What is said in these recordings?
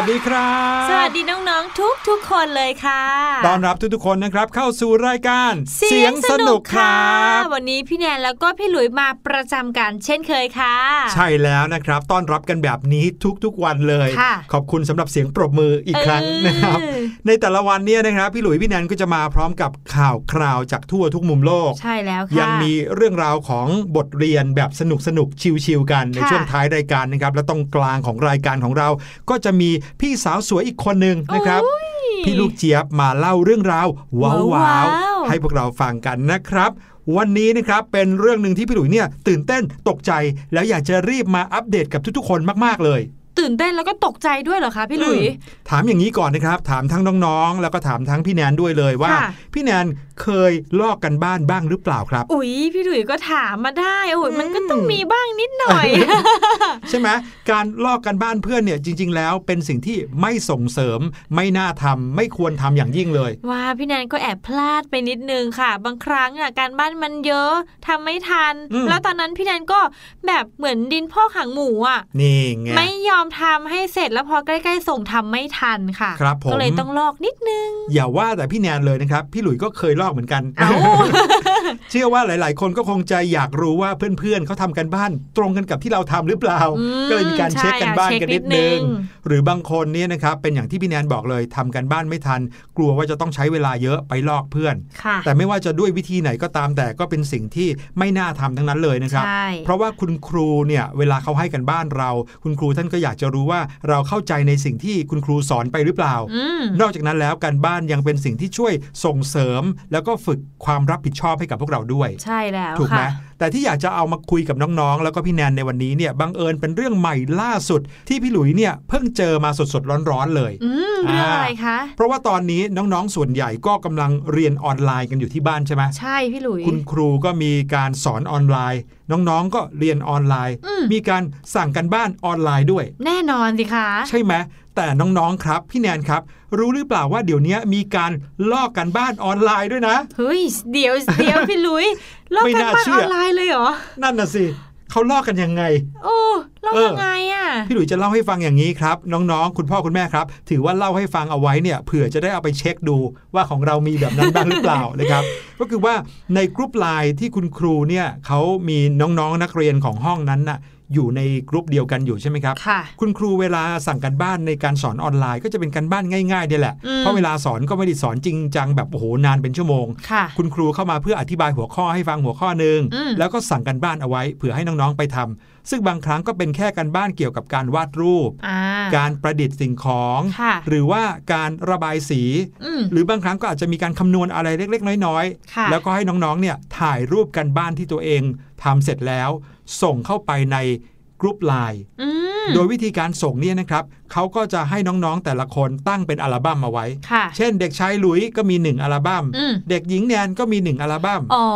วัสดีครับ สวัสดีน้องๆทุกทุกๆคนเลยค่ะต้อนรับทุกๆคนนะครับ เข้าสู่รายการค่ะวันนี้พี่แนนแล้วก็พี่หลุยมาประจำการเช่นเคยค่ะ ใช่แล้วนะครับ ต้อนรับกันแบบนี้ทุกๆวันเลยค่ะขอบคุณสำหรับเสียงปรบมืออีกครั้งเออนะครับ ในแต่ละวันเนี่ยนะครับพี่หลุยพี่แนนก็จะมาพร้อมกับข่าวคราวจากทั่วทุกมุมโลก ใช่แล้วค่ะยังมีเรื่องราวของบทเรียนแบบสนุกสนุกๆชิวๆกันในค่ะช่วงท้ายรายการนะครับ และตรงกลางของรายการของเรา ก็จะมีพี่สาวสวยอีกคนหนึ่งนะครับ พี่ลูกเจี๊ยบมาเล่าเรื่องราวว้าวว้าวๆให้พวกเราฟังกันนะครับวันนี้นะครับเป็นเรื่องหนึ่งที่พี่หลุยเนี่ยตื่นเต้นตกใจ แล้วอยากจะรีบมาอัปเดตกับทุกๆคนมาก ๆ เลย ตื่นเต้นแล้วก็ตกใจด้วยเหรอคะพี่หลุยอืมถามอย่างนี้ก่อนนะครับ ถามทั้งน้องๆ แล้วก็ถามทั้งพี่แนนด้วยเลยว่าค่ะพี่แนนเคยลอกกันบ้านบ้างหรือเปล่าครับ อุ๊ยพี่หลุยก็ถามมาได้โอ้ยอืมมันก็ต้องมีบ้างนิดหน่อย ใช่ไหมการลอกกันบ้านเพื่อนเนี่ยจริง ๆ แล้วเป็นสิ่งที่ไม่ส่งเสริมไม่น่าทำไม่ควรทำอย่างยิ่งเลย ว่าพี่แนนก็แอบพลาดไปนิดนึงค่ะ บางครั้งอะการบ้านมันเยอะทำไม่ทันอืมแล้วตอนนั้นพี่แนนก็แบบเหมือนดินพ่อกหางหมูอะนี่ไงไม่ยอมทำให้เสร็จแล้วพอใกล้ๆส่งทำไม่ทันค่ะครับผมก็เลยต้องลอกนิดนึง อย่าว่าแต่พี่แนนเลยนะครับ พี่หลุยก็เคยลอกเหมือนกันเอ้าเชื่อว่าหลาย ๆ คนก็คงจะอยากรู้ว่าเพื่อน ๆเขาทำกันบ้านตรงกันกับที่เราทำหรือเปล่าอืมก็เลยมีการเช็คกันบ้านใช่กันนิดเช็คนิดนึนึงงหรือบางคนเนี่ยนะครับเป็นอย่างที่พี่แนนบอกเลยทำกันบ้านไม่ทัน กลัวว่าจะต้องใช้เวลาเยอะไปลอกเพื่อนค่ะแต่ไม่ว่าจะด้วยวิธีไหนก็ตามแต่ก็เป็นสิ่งที่ไม่น่าทำทั้งนั้นเลยนะครับใช่เพราะว่าคุณครูเนี่ยเวลาเขาให้กันบ้านเรา คุณครูท่านก็อยากจะรู้ว่าเราเข้าใจในสิ่งที่คุณครูสอนไปหรือเปล่าอืมนอกจากนั้นแล้วการบ้านยังเป็นสิ่งที่ช่วยส่งเสริม แล้วก็ฝึกความรับผิดชอบให้กับพวกเราด้วย ใช่แล้วถูกไหมค่ะ แต่ที่อยากจะเอามาคุยกับน้องๆ แล้วก็พี่แนนในวันนี้เนี่ยบังเอิญเป็นเรื่องใหม่ล่าสุด ที่พี่หลุยเนี่ยเพิ่งเจอมาสดๆร้อนๆเลยอืมเรื่องอะไรคะ เพราะว่าตอนนี้น้องๆส่วนใหญ่ก็กำลังเรียนออนไลน์กันอยู่ที่บ้านใช่ไหมใช่พี่หลุยคุณครูก็มีการสอนออนไลน์ น้องๆก็เรียนออนไลน์อืมมีการสั่งกันบ้านออนไลน์ด้วย แน่นอนสิคะ ใช่ไหม แต่น้องๆครับ พี่แนนครับ รู้หรือเปล่าว่าเดี๋ยวนี้มีการลอกการบ้านออนไลน์ด้วยนะเฮ้ยเดี๋ยวเดี๋ยวพี่หลุยไม่น่าเชื่อ ลอกการบ้านออนไลน์เลยเหรอนั่นน่ะสิเขาลอกกันยังไง โอ้ลอกเออยังไงอะ พี่หลุยจะเล่าให้ฟังอย่างนี้ครับ น้องๆ คุณพ่อคุณแม่ครับ ถือว่าเล่าให้ฟังเอาไว้เนี่ยเผื่อจะได้เอาไปเช็คดูว่าของเรามีแบบนั้นบ้างหรือเปล่านะครับ ก็คือว่าในกรุ๊ปไลน์ที่คุณครูเนี่ยเขามีน้องๆนักเรียนของห้องนั้นน่ะ อยู่ในกรุ๊ปเดียวกันอยู่ใช่ไหมครับค่ะคุณครูเวลาสั่งกันบ้านในการสอนออนไลน์ก็จะเป็นการบ้านง่ายๆเนี่ยแหละอืมเพราะเวลาสอนก็ไม่ได้สอนจริงจังแบบโอ้โหนานเป็นชั่วโมงค่ะคุณครูเข้ามาเพื่ออธิบายหัวข้อให้ฟังหัวข้อหนึ่งอืมแล้วก็สั่งกันบ้านเอาไว้เผื่อให้น้องๆไปทำซึ่งบางครั้งก็เป็นแค่กันบ้านเกี่ยวกับการวาดรูปอ่าการประดิษฐ์สิ่งของค่ะหรือว่าการระบายสีอืมหรือบางครั้งก็อาจจะมีการคำนวณอะไรเล็ก ๆ น้อยค่ะๆแล้วก็ให้น้องๆเนี่ยถ่ายรูปกันบ้านที่ตัวเองทำเสร็จแล้ว ส่งเข้าไปใน กรุ๊ปไลน์อืมโดยวิธีการส่งเนี่ยนะครับเขาก็จะให้น้องๆแต่ละคนตั้งเป็นอัลบั้มเอาไว้ค่ะเช่นเด็กชายหลุยก็มี 1 อัลบั้มอืมเด็กหญิงแนนก็มี 1 อัลบั้มอ๋อ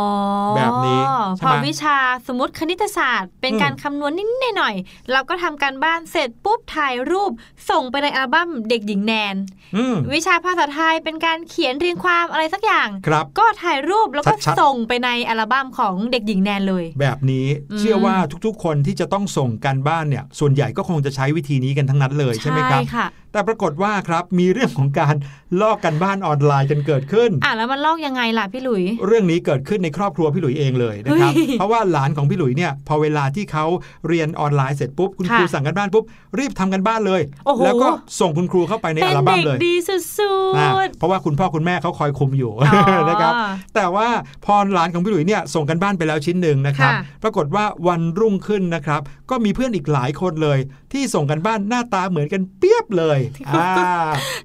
แบบนี้ใช่ไหม พอวิชาสมมติคณิตศาสตร์ เป็นอืมการคำนวณนิดหน่อยๆเราก็ทำการบ้านเสร็จปุ๊บถ่ายรูป ส่งไปในอัลบั้มเด็กหญิงแนนอืมวิชาภาษาไทยเป็นการเขียนเรียงความอะไรสักอย่างครับก็ถ่ายรูปแล้วก็ชัดๆส่งไปในอัลบั้มของเด็กหญิงแนนเลย แบบนี้อืมเชื่อว่าทุกๆคนที่จะต้องส่งการบ้านเนี่ยส่วนใหญ่ก็คงจะใช้วิธีนี้กันทั้งนั้นเลยใช่ไหมครับค่ะแต่ปรากฏว่าครับมีเรื่องของการลอกกันบ้านออนไลน์กันเกิดขึ้นอะแล้วมันลอกยังไงล่ะพี่หลุย เรื่องนี้เกิดขึ้นในครอบครัวพี่หลุยเองเลยนะครับเฮ้ยเพราะว่าหลานของพี่หลุยเนี่ยพอเวลาที่เขาเรียนออนไลน์เสร็จปุ๊บคุณครูค่ะสั่งกันบ้านปุ๊บรีบทำกันบ้านเลยโอ้โหแล้วก็ส่งคุณครูเข้าไปในเป็อันลบั้มเด็กเลยดีสุดอ่าๆเพราะว่าคุณพ่อคุณแม่เขาคอยคุมอยู่อ๋อนะครับแต่ว่าพอหลานของพี่หลุยเนี่ยส่งกันบ้านไปแล้วชิ้นหนึ่งนะครับค่ะปรากฏว่าวันรุ่งขึ้นนะครับก็มีเพื่อนอีกหลายคนเลย ที่ส่งกันบ้านหน้าตาเหมือนกันเปียบเลยอ่า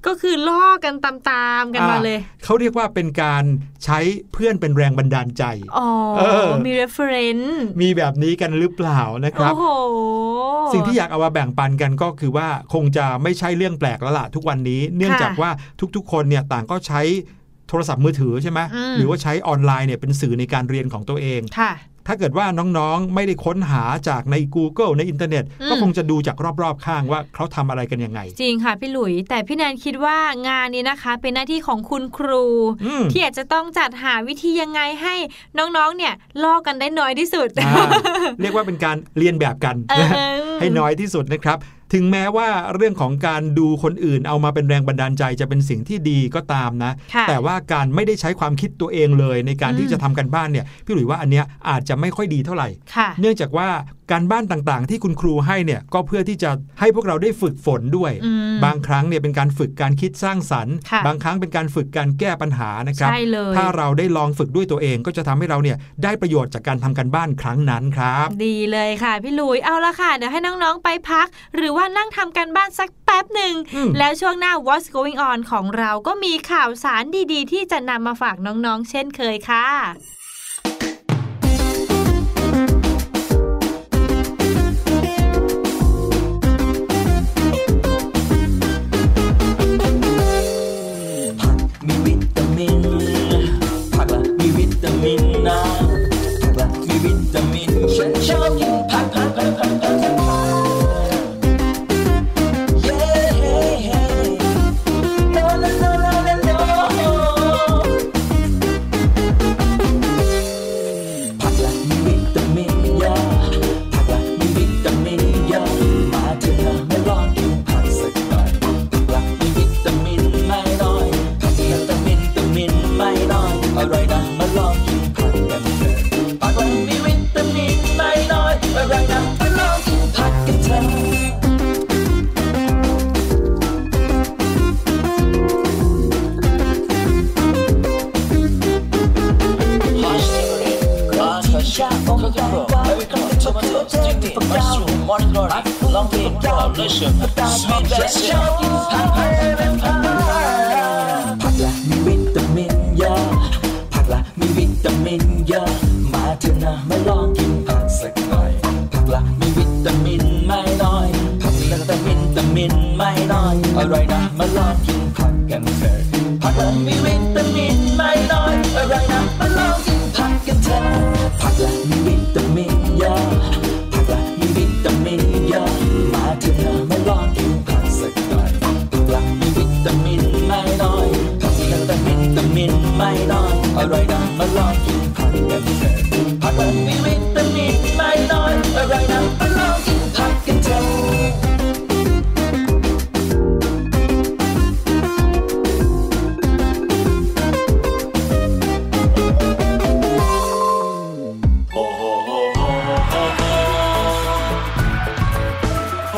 ก็คือลอกกันตามๆกันมาเลย เขาเรียกว่าเป็นการใช้เพื่อนเป็นแรงบันดาลใจ อ๋อเออมี reference มีแบบนี้กันหรือเปล่านะครับโอ้โหสิ่งที่อยากเอามาแบ่งปันกันก็คือว่าคงจะไม่ใช่เรื่องแปลกแล้วล่ะทุกวันนี้ เนื่องจากว่าทุกๆ คนเนี่ยต่างก็ใช้โทรศัพท์มือถือใช่ไหมอืมหรือว่าใช้ออนไลน์เนี่ยเป็นสื่อในการเรียนของตัวเองค่ะ ถ้าเกิดว่าน้องๆ ไม่ได้ค้นหาจากใน Google ในอินเทอร์เน็ตอืมก็คงจะดูจากรอบๆ ข้างว่าเขาทำอะไรกันยังไง จริงค่ะพี่หลุย แต่พี่แนนคิดว่างานนี้นะคะ เป็นหน้าที่ของคุณครูอืมที่อาจจะต้องจัดหาวิธียังไงให้น้องๆ เนี่ยลอกกันได้น้อยที่สุดอ่าเรียกว่าเป็นการเรียนแบบกันเออให้น้อยที่สุดนะครับ ถึงแม้ว่าเรื่องของการดูคนอื่นเอามาเป็นแรงบันดาลใจจะเป็นสิ่งที่ดีก็ตามนะค่ะแต่ว่าการไม่ได้ใช้ความคิดตัวเองเลย ในการอืมที่จะทำกันบ้านเนี่ยพี่หลุยว่าอันเนี้ยอาจจะไม่ค่อยดีเท่าไหร่ค่ะเนื่องจากว่าการบ้านต่างๆ ที่คุณครูให้เนี่ยก็เพื่อที่จะให้พวกเราได้ฝึกฝนด้วยอืมบางครั้งเนี่ยเป็นการฝึกการคิดสร้างสรรค์ค่ะบางครั้งเป็นการฝึกการแก้ปัญหานะครับใช่เลยถ้าเราได้ลองฝึกด้วยตัวเองก็จะทำให้เราเนี่ยได้ประโยชน์จากการทำกันบ้านครั้งนั้นครับ ดีเลยค่ะพี่ลุยเอาละค่ะเดี๋ยวให้น้องๆไปพักหรือว่านั่งทำกันบ้านสักแป๊บหนึ่งอืมแล้วช่วงหน้า What's Going On ของเราก็มีข่าวสารดีๆ ที่จะนำมาฝากน้องๆ เช่นเคยค่ะ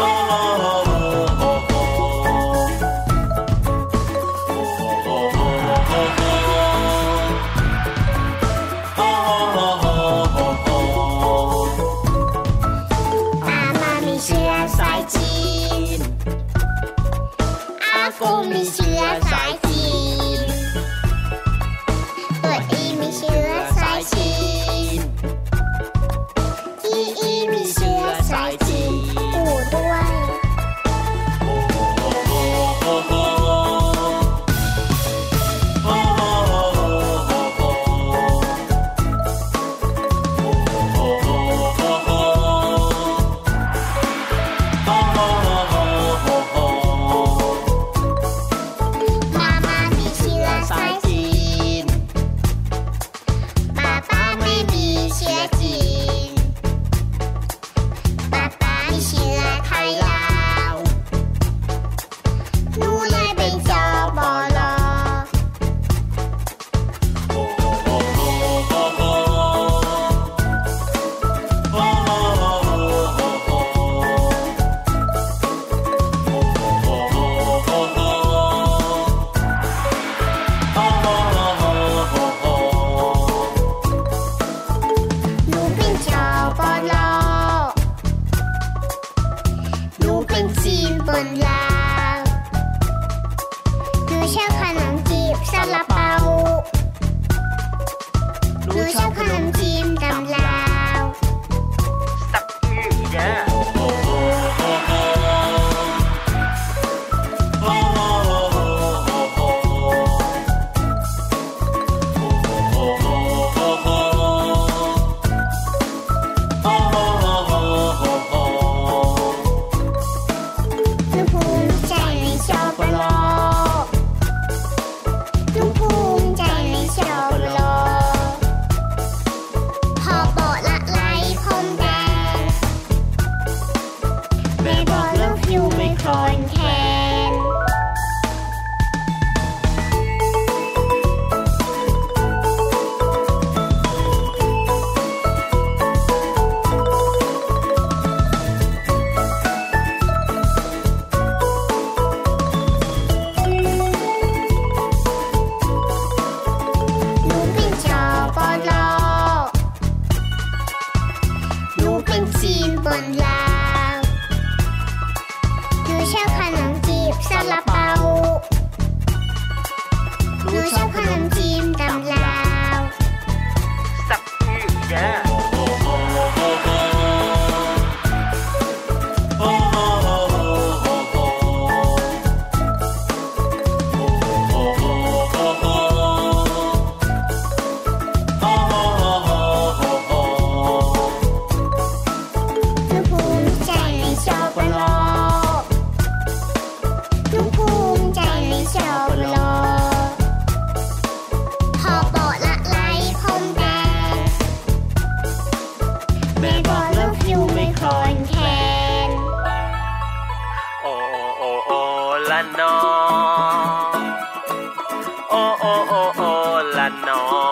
อ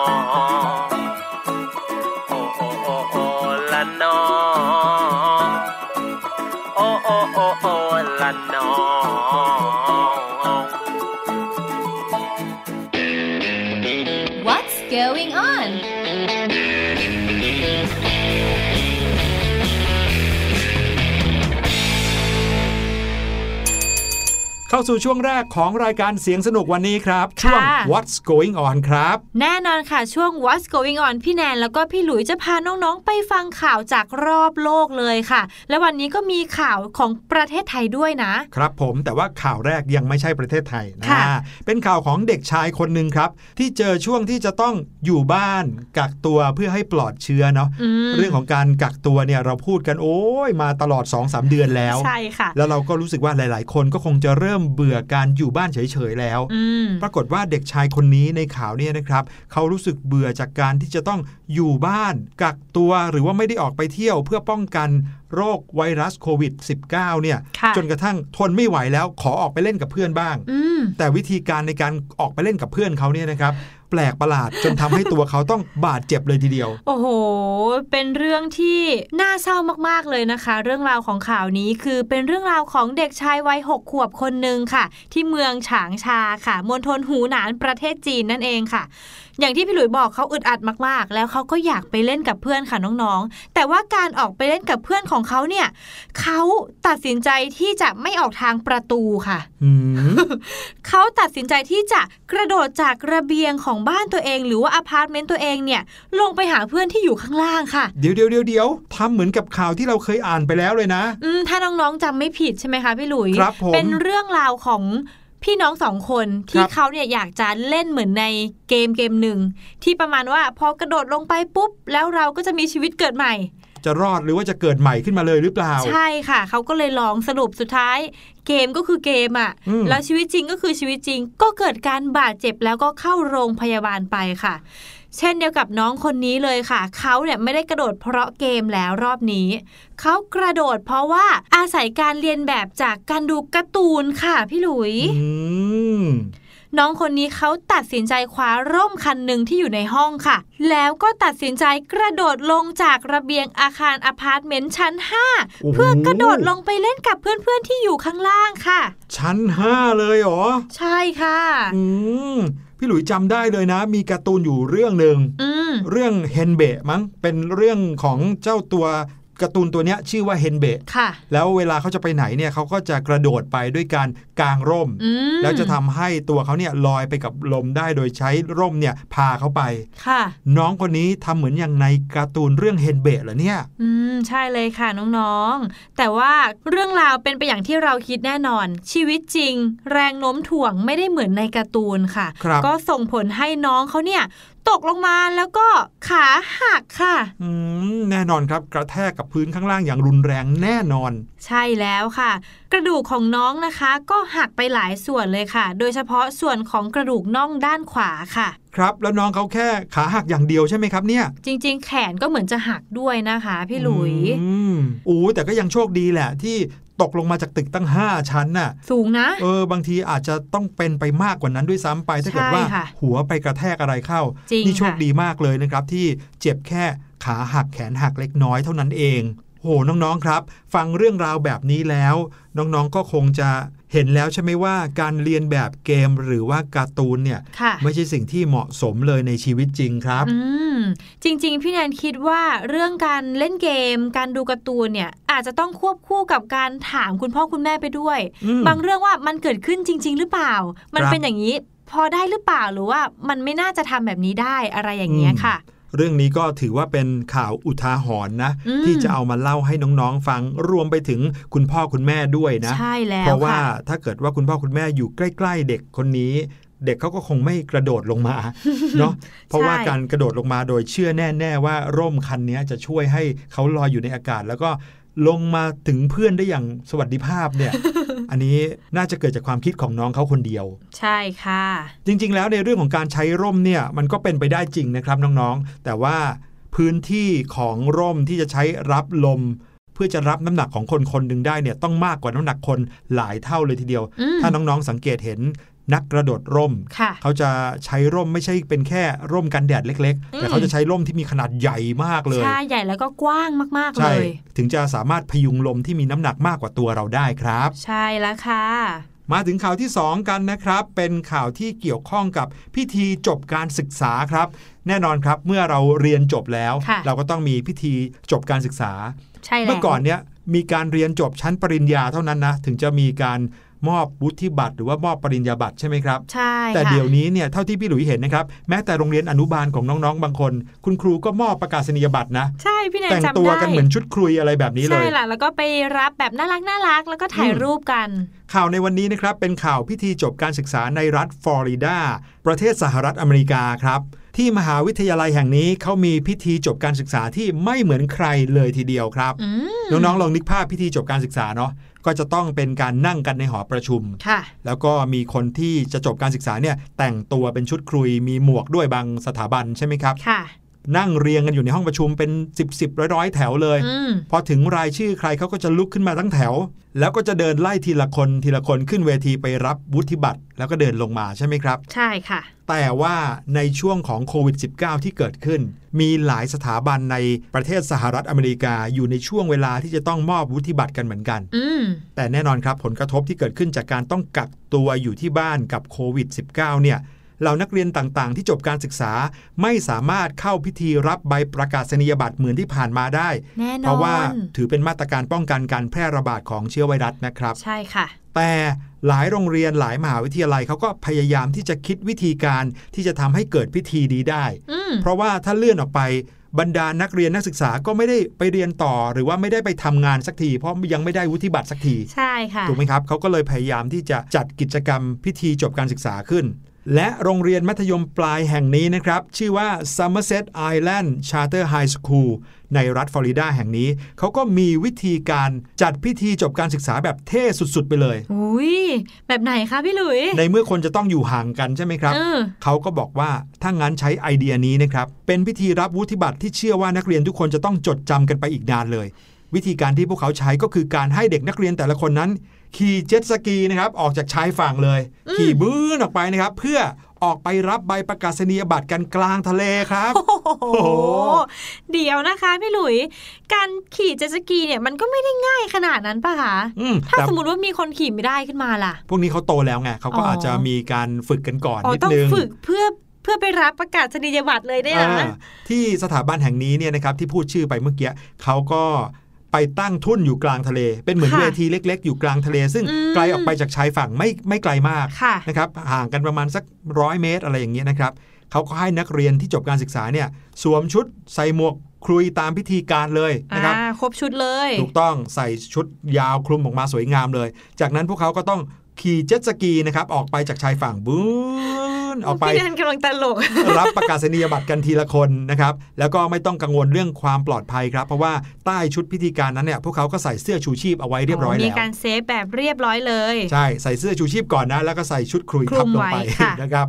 น เข้าสู่ช่วงแรกของรายการเสียงสนุกวันนี้ครับ ช่วงค่ะ What's Going On ครับ แน่นอนค่ะ ช่วง What's Going On พี่แนนแล้วก็พี่หลุยจะพาน้องๆ ไปฟังข่าวจากรอบโลกเลยค่ะ และวันนี้ก็มีข่าวของประเทศไทยด้วยนะ ครับผมแต่ว่าข่าวแรกยังไม่ใช่ประเทศไทยนะค่ะเป็นข่าวของเด็กชายคนหนึ่งครับ ที่เจอช่วงที่จะต้องอยู่บ้านกักตัวเพื่อให้ปลอดเชื้อเนาะอืมเรื่องของการกักตัวเนี่ยเราพูดกันโอ้ยมาตลอด2-3เดือนแล้วใช่ค่ะแล้วเราก็รู้สึกว่าหลาย ๆ คนก็คงจะเริ่มเบื่อการอยู่บ้านเฉยๆแล้วอืมปรากฏว่าเด็กชายคนนี้ในข่าวเนี่ยนะครับเขารู้สึกเบื่อจากการที่จะต้องอยู่บ้านกักตัวหรือว่าไม่ได้ออกไปเที่ยวเพื่อป้องกัน โรคไวรัสโควิด -19 เนี่ยค่ะจนกระทั่งทนไม่ไหวแล้วขอออกไปเล่นกับเพื่อนบ้างอืมแต่วิธีการในการออกไปเล่นกับเพื่อนเขาเนี่ยนะครับแปลกประหลาดจนทำให้ตัวเขาต้องบาดเจ็บเลยทีเดียว โอ้โห เป็นเรื่องที่น่าเศร้ามากๆเลยนะคะ เรื่องราวของข่าวนี้คือเป็นเรื่องราวของเด็กชายวัยหกขวบคนหนึ่งค่ะ ที่เมืองฉางชาค่ะมณฑลหูหนานประเทศจีนนั่นเองค่ะ อย่างที่พี่หลุยบอกเขาอึดอัดมากๆ แล้วเขาก็อยากไปเล่นกับเพื่อนค่ะน้องๆ แต่ว่าการออกไปเล่นกับเพื่อนของเขาเนี่ยเขาตัดสินใจที่จะไม่ออกทางประตูค่ะหืมเขาตัดสินใจที่จะกระโดดจากระเบียงของบ้านตัวเอง หรือว่าอพาร์ตเมนต์ตัวเองเนี่ยลงไปหาเพื่อนที่อยู่ข้างล่างค่ะ เดี๋ยวเดี๋ยวเดี๋ยวเดี๋ยวทำเหมือนกับข่าวที่เราเคยอ่านไปแล้วเลยนะ อืมถ้าน้องๆจำไม่ผิดใช่ไหมคะพี่หลุยครับผมเป็นเรื่องราวของ พี่น้องสองคนที่ครับเขาเนี่ยอยากจะเล่นเหมือนในเกมเกมหนึ่งที่ประมาณว่าพอกระโดดลงไปปุ๊บ แล้วเราก็จะมีชีวิตเกิดใหม่ จะรอดหรือว่าจะเกิดใหม่ขึ้นมาเลยหรือเปล่า ใช่ค่ะเขาก็เลยลองสรุปสุดท้าย เกมก็คือเกมอะ่ะอืมแล้วชีวิตจริงก็คือชีวิตจริง ก็เกิดการบาดเจ็บแล้วก็เข้าโรงพยาบาลไปค่ะ เช่นเดียวกับน้องคนนี้เลยค่ะ เขาเนี่ยไม่ได้กระโดดเพราะเกมแล้วรอบนี้ เขากระโดดเพราะว่าอาศัยการเลียนแบบจากการดูการ์ตูนค่ะพี่หลุยอืม น้องคนนี้เขาตัดสินใจคว้าร่มคันหนึ่งที่อยู่ในห้องค่ะ แล้วก็ตัดสินใจกระโดดลงจากระเบียงอาคารอพาร์ตเมนต์ชั้นโอ้โห5เพื่อกระโดดลงไปเล่นกับเพื่อนๆที่อยู่ข้างล่างค่ะ ชั้นห้าเลยเหรอ ใช่ค่ะอืมพี่หลุยจำได้เลยนะ มีการ์ตูนอยู่เรื่องหนึ่งอืมเรื่องเฮนเบะมั้งเป็นเรื่องของเจ้าตัว การ์ตูนตัวเนี้ยชื่อว่าเฮนเบะค่ะแล้วเวลาเขาจะไปไหนเนี่ยเขาก็จะกระโดดไปด้วยการกางร่มอืมแล้วจะทำให้ตัวเขาเนี่ยลอยไปกับลมได้โดยใช้ร่มเนี่ยพาเขาไปค่ะ น้องคนนี้ทำเหมือนอย่างในการ์ตูนเรื่องเฮนเบะเหรอเนี่ย อืมใช่เลยค่ะน้องๆ แต่ว่าเรื่องราวเป็นไปอย่างที่เราคิดแน่นอน ชีวิตจริง แรงโน้มถ่วงไม่ได้เหมือนในการ์ตูนค่ะครับก็ส่งผลให้น้องเขาเนี่ย ตกลงมาแล้วก็ขาหักค่ะ อืมแน่นอนครับกระแทกกับพื้นข้างล่างอย่างรุนแรงแน่นอน ใช่แล้วค่ะ กระดูกของน้องนะคะ ก็หักไปหลายส่วนเลยค่ะ โดยเฉพาะส่วนของกระดูกน่องด้านขวาค่ะ ครับแล้วน้องเขาแค่ขาหักอย่างเดียวใช่ไหมครับเนี่ย จริง ๆ แขนก็เหมือนจะหักด้วยนะคะ พี่หลุย อืมอู้แต่ก็ยังโชคดีแหละ ที่ ตกลงมาจากตึกตั้ง 5 ชั้นน่ะ สูงนะ เออ บางทีอาจจะต้องเป็นไปมากกว่านั้นด้วยซ้ำไป ถ้าเกิดว่าใช่ค่ะหัวไปกระแทกอะไรเข้าจริงนี่โชคค่ะดีมากเลยนะครับ ที่เจ็บแค่ขาหักแขนหักเล็กน้อยเท่านั้นเอง โห น้องๆครับ ฟังเรื่องราวแบบนี้แล้ว น้องๆก็คงจะ เห็นแล้วใช่ไหมว่าการเรียนแบบเกมหรือว่าการ์ตูนเนี่ยค่ะไม่ใช่สิ่งที่เหมาะสมเลยในชีวิตจริงครับอืมจริง ๆ พี่แนนคิดว่าเรื่องการเล่นเกม การดูการ์ตูนเนี่ยอาจจะต้องควบคู่กับการถามคุณพ่อคุณแม่ไปด้วยอืมบางเรื่องว่ามันเกิดขึ้นจริง ๆ หรือเปล่า มันครับเป็นอย่างนี้พอได้หรือเปล่าหรือว่ามันไม่น่าจะทำแบบนี้ได้อะไรอย่างเงี้ยค่ะ เรื่องนี้ก็ถือว่าเป็นข่าวอุทาหรณ์นะอืมที่จะเอามาเล่าให้น้องๆฟังรวมไปถึงคุณพ่อคุณแม่ด้วยนะใช่แล้วเพราะว่าค่ะถ้าเกิดว่าคุณพ่อคุณแม่อยู่ใกล้ ๆ เด็กคนนี้เด็กเขาก็คงไม่กระโดดลงมาเนาะเพราะว่าการกระโดดลงมาโดยเชื่อแน่ ๆ ว่าร่มคันนี้จะช่วยให้เขาลอยอยู่ในอากาศ แล้วก็ ลงมาถึงเพื่อนได้อย่างสวัสดิภาพเนี่ย อันนี้น่าจะเกิดจากความคิดของน้องเขาคนเดียว ใช่ค่ะ จริง ๆ แล้วในเรื่องของการใช้ร่มเนี่ยมันก็เป็นไปได้จริงนะครับน้องๆ แต่ว่าพื้นที่ของร่มที่จะใช้รับลมพพื่อจะรับน้ำหนักของคนคนหนึ่งได้เนี่ยต้องมากกว่าน้ำหนักคนหลายเท่าเลยทีเดียวอืมถ้าน้องๆสังเกตเห็น นักกระโดดร่มค่ะเขาจะใช้ร่มไม่ใช่เป็นแค่ร่มกันแดดเล็ก ๆ แต่เขาจะใช้ร่มที่มีขนาดใหญ่มากเลย ใช่ ใหญ่แล้วก็กว้างมากๆเลใช่ยถึงจะสามารถพยุงลมที่มีน้ำหนักมากกว่าตัวเราได้ครับ ใช่แล้วค่ะมาถึงข่าวที่ 2 กันนะครับ เป็นข่าวที่เกี่ยวข้องกับพิธีจบการศึกษาครับ แน่นอนครับเมื่อเราเรียนจบแล้วค่ะเราก็ต้องมีพิธีจบการศึกษาใช่แล้วเมื่อก่อนเนี้ยมีการเรียนจบชั้นปริญญาเท่านั้นนะ ถึงจะมีการ มอบวุฒิบัตรหรือว่ามอบปริญญาบัตรใช่ไหมครับใช่แต่ค่ะเดี๋ยวนี้เนี่ยเท่าที่พี่หลุยเห็นนะครับแม้แต่โรงเรียนอนุบาลของน้องๆ บางคน คุณครูก็มอบประกาศนียบัตรนะใช่พี่แนนแต่งจำได้ตัวกันเหมือนชุดครุยอะไรแบบนี้เลใช่ยล่ะแล้วก็ไปรับแบบน่ารักน่ารักแล้วก็ถ่ายอืมรูปกัน ข่าวในวันนี้นะครับเป็นข่าวพิธีจบการศึกษาในรัฐฟลอริดาประเทศสหรัฐอเมริกาครับที่มหาวิทยาลัยแห่งนี้เขามีพิธีจบการศึกษาที่ไม่เหมือนใครเลยทีเดียวครับอืมน้องๆลองนึกภาพพิธีจบการศึกษาเนาะ ก็จะต้องเป็นการนั่งกันในหอประชุมค่ะแล้วก็มีคนที่จะจบการศึกษาเนี่ยแต่งตัวเป็นชุดครุยมีหมวกด้วยบางสถาบันใช่ไหมครับค่ะ นั่งเรียงกันอยู่ในห้องประชุมเป็น10บสร้อยร้อยๆ แถวเลยอืมพอถึงรายชื่อใครเขาก็จะลุกขึ้นมาทั้งแถว แล้วก็จะเดินไล่ทีละคนทีละคนขึ้นเวทีไปรับวุฒิบัตรแล้วก็เดินลงมาใช่ไหมครับ ใช่ค่ะ แต่ว่าในช่วงของโควิด -19 ที่เกิดขึ้น มีหลายสถาบันในประเทศสหรัฐอเมริกาอยู่ในช่วงเวลาที่จะต้องมอบวุฒิบัตรกันเหมือนกันอืมแต่แน่นอนครับผลกระทบที่เกิดขึ้นจากการต้องกักตัวอยู่ที่บ้านกับโควิด -19 เนี่ย เหล่านักเรียนต่างๆ ที่จบการศึกษาไม่สามารถเข้าพิธีรับใบประกาศนียบัตรเหมือนที่ผ่านมาได้แน่นอนเพราะว่าถือเป็นมาตรการป้องกันการแพร่ระบาดของเชื้อไวรัสนะครับ ใช่ค่ะ แต่หลายโรงเรียนหลายมหาวิทยาลัยเขาก็พยายามที่จะคิดวิธีการที่จะทำให้เกิดพิธีนี้ได้อืมเพราะว่าถ้าเลื่อนออกไปบรรดานักเรียนนักศึกษาก็ไม่ได้ไปเรียนต่อ หรือว่าไม่ได้ไปทำงานสักที เพราะยังไม่ได้วุฒิบัตรสักที ใช่ค่ะ ถูกไหมครับเขาก็เลยพยายามที่จะจัดกิจกรรมพิธีจบการศึกษาขึ้น และโรงเรียนมัธยมปลายแห่งนี้นะครับ ชื่อว่า Somerset Island Charter High School ในรัฐฟลอริดาแห่งนี้ เขาก็มีวิธีการจัดพิธีจบการศึกษาแบบเท่สุด ๆ ไปเลยอุ้ยแบบไหนคะพี่หลุย ในเมื่อคนจะต้องอยู่ห่างกันใช่ไหมครับเออเขาก็บอกว่าถ้างั้นใช้ไอเดียนี้นะครับ เป็นพิธีรับวุฒิบัตรที่เชื่อว่านักเรียนทุกคนจะต้องจดจำกันไปอีกนานเลย วิธีการที่พวกเขาใช้ก็คือการให้เด็กนักเรียนแต่ละคนนั้น ขี่เจ็ตสกีนะครับออกจากชายฝั่งเลย ขี่บื้นออกไปนะครับ เพื่อออกไปรับใบประกาศนียบัตรกันกลางทะเลครับ โอ้โหโอ้โหเดี๋ยวนะคะพี่หลุย การขี่เจ็ตสกีเนี่ยมันก็ไม่ได้ง่ายขนาดนั้นป่ะคะอืมถ้าแต่สมมติว่ามีคนขี่ไม่ได้ขึ้นมาล่ะ พวกนี้เขาโตแล้วไงเขาก็อ๋อออาจจะมีการฝึกกันก่อนอ๋อนิดต้องนึงฝึกเพื่อเพื่อไปรับประกาศนียบัตรเลยได้เหรออ่าที่สถาบันแห่งนี้เนี่ยนะครับที่พูดชื่อไปเมื่อกี้เขาก็ ไปตั้งทุ่นอยู่กลางทะเล เป็นเหมือนค่ะเวทีเล็ก ๆ อยู่กลางทะเล ซึ่งอืมไกลออกไปจากชายฝั่งไม่ไม่ไกลมากค่ะนะครับห่างกันประมาณสักร้อยเมตรอะไรอย่างเงี้ยนะครับเขาก็ให้นักเรียนที่จบการศึกษาเนี่ยสวมชุดใส่หมวกคลุยตามพิธีการเลยนะครับอ่าครบชุดเลย ถูกต้องใส่ชุดยาวคลุมออกมาสวยงามเลย จากนั้นพวกเขาก็ต้องขี่เจ็ตสกีนะครับออกไปจากชายฝั่งบื้น ออกไปพี่แนนกำลังตลก รับประกาศนียบัตรกันทีละคนนะครับ แล้วก็ไม่ต้องกังวลเรื่องความปลอดภัยครับ เพราะว่าใต้ชุดพิธีการนั้นเนี่ยพวกเขาก็ใส่เสื้อชูชีพเอาไว้เรียบร้อยมีแล้วการเซฟแบบเรียบร้อยเลย ใช่ ใส่เสื้อชูชีพก่อนนะ แล้วก็ใส่ชุดครุยคลุทับมลงไปไว้ค่ะนะครับ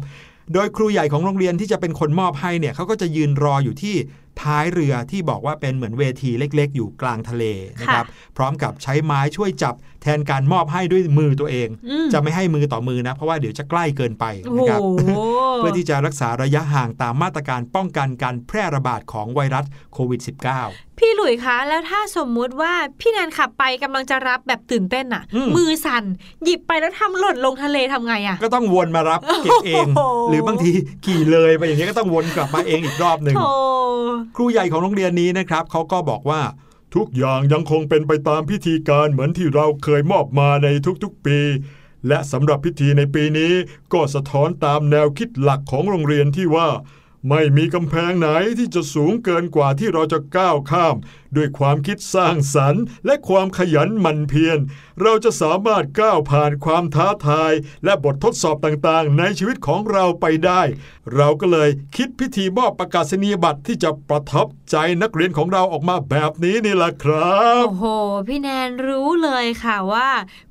โดยครูใหญ่ของโรงเรียนที่จะเป็นคนมอบให้เนี่ยเขาก็จะยืนรออยู่ที่ ท้ายเรือที่บอกว่าเป็นเหมือนเวทีเล็ก ๆ อยู่กลางทะเลนะครับพร้อมกับใช้ไม้ช่วยจับแทนการมอบให้ด้วยมือตัวเองอืมจะไม่ให้มือต่อมือนะ เพราะว่าเดี๋ยวจะใกล้เกินไปโอ้โหนะครับเพื่อที่จะรักษาระยะห่างตามมาตรการป้องกันการแพร่ระบาดของไวรัสโควิด -19 พี่หลุยคะ แล้วถ้าสมมุติว่าพี่แนนขับไปกำลังจะรับแบบตื่นเต้นอะอืมมือสั่นหยิบไปแล้วทำหล่นลงทะเลทำไงอะก็ต้องวนมารับเก็บเองโอ้โหหรือบางทีขี่เลยไปอย่างนี้ยก็ต้องวนกลับมาเองอีกรอบหนึ่งโธ่ครูใหญ่ของโรงเรียนนี้นะครับเขาก็บอกว่าทุกอย่างยังคงเป็นไปตามพิธีการเหมือนที่เราเคยมอบมาในทุกๆปี และสำหรับพิธีในปีนี้ก็สะท้อนตามแนวคิดหลักของโรงเรียนที่ว่า ไม่มีกำแพงไหนที่จะสูงเกินกว่าที่เราจะก้าวข้าม ด้วยความคิดสร้างสรรค์ และความขยันหมั่นเพียร เราจะสามารถก้าวผ่านความท้าทาย และบททดสอบต่างๆ ในชีวิตของเราไปได้ เราก็เลยคิดพิธีมอบประกาศนียบัตรที่จะประทับใจนักเรียนของเราออกมาแบบนี้นี่แหละครับ โอ้โห พี่แนนรู้เลยค่ะว่า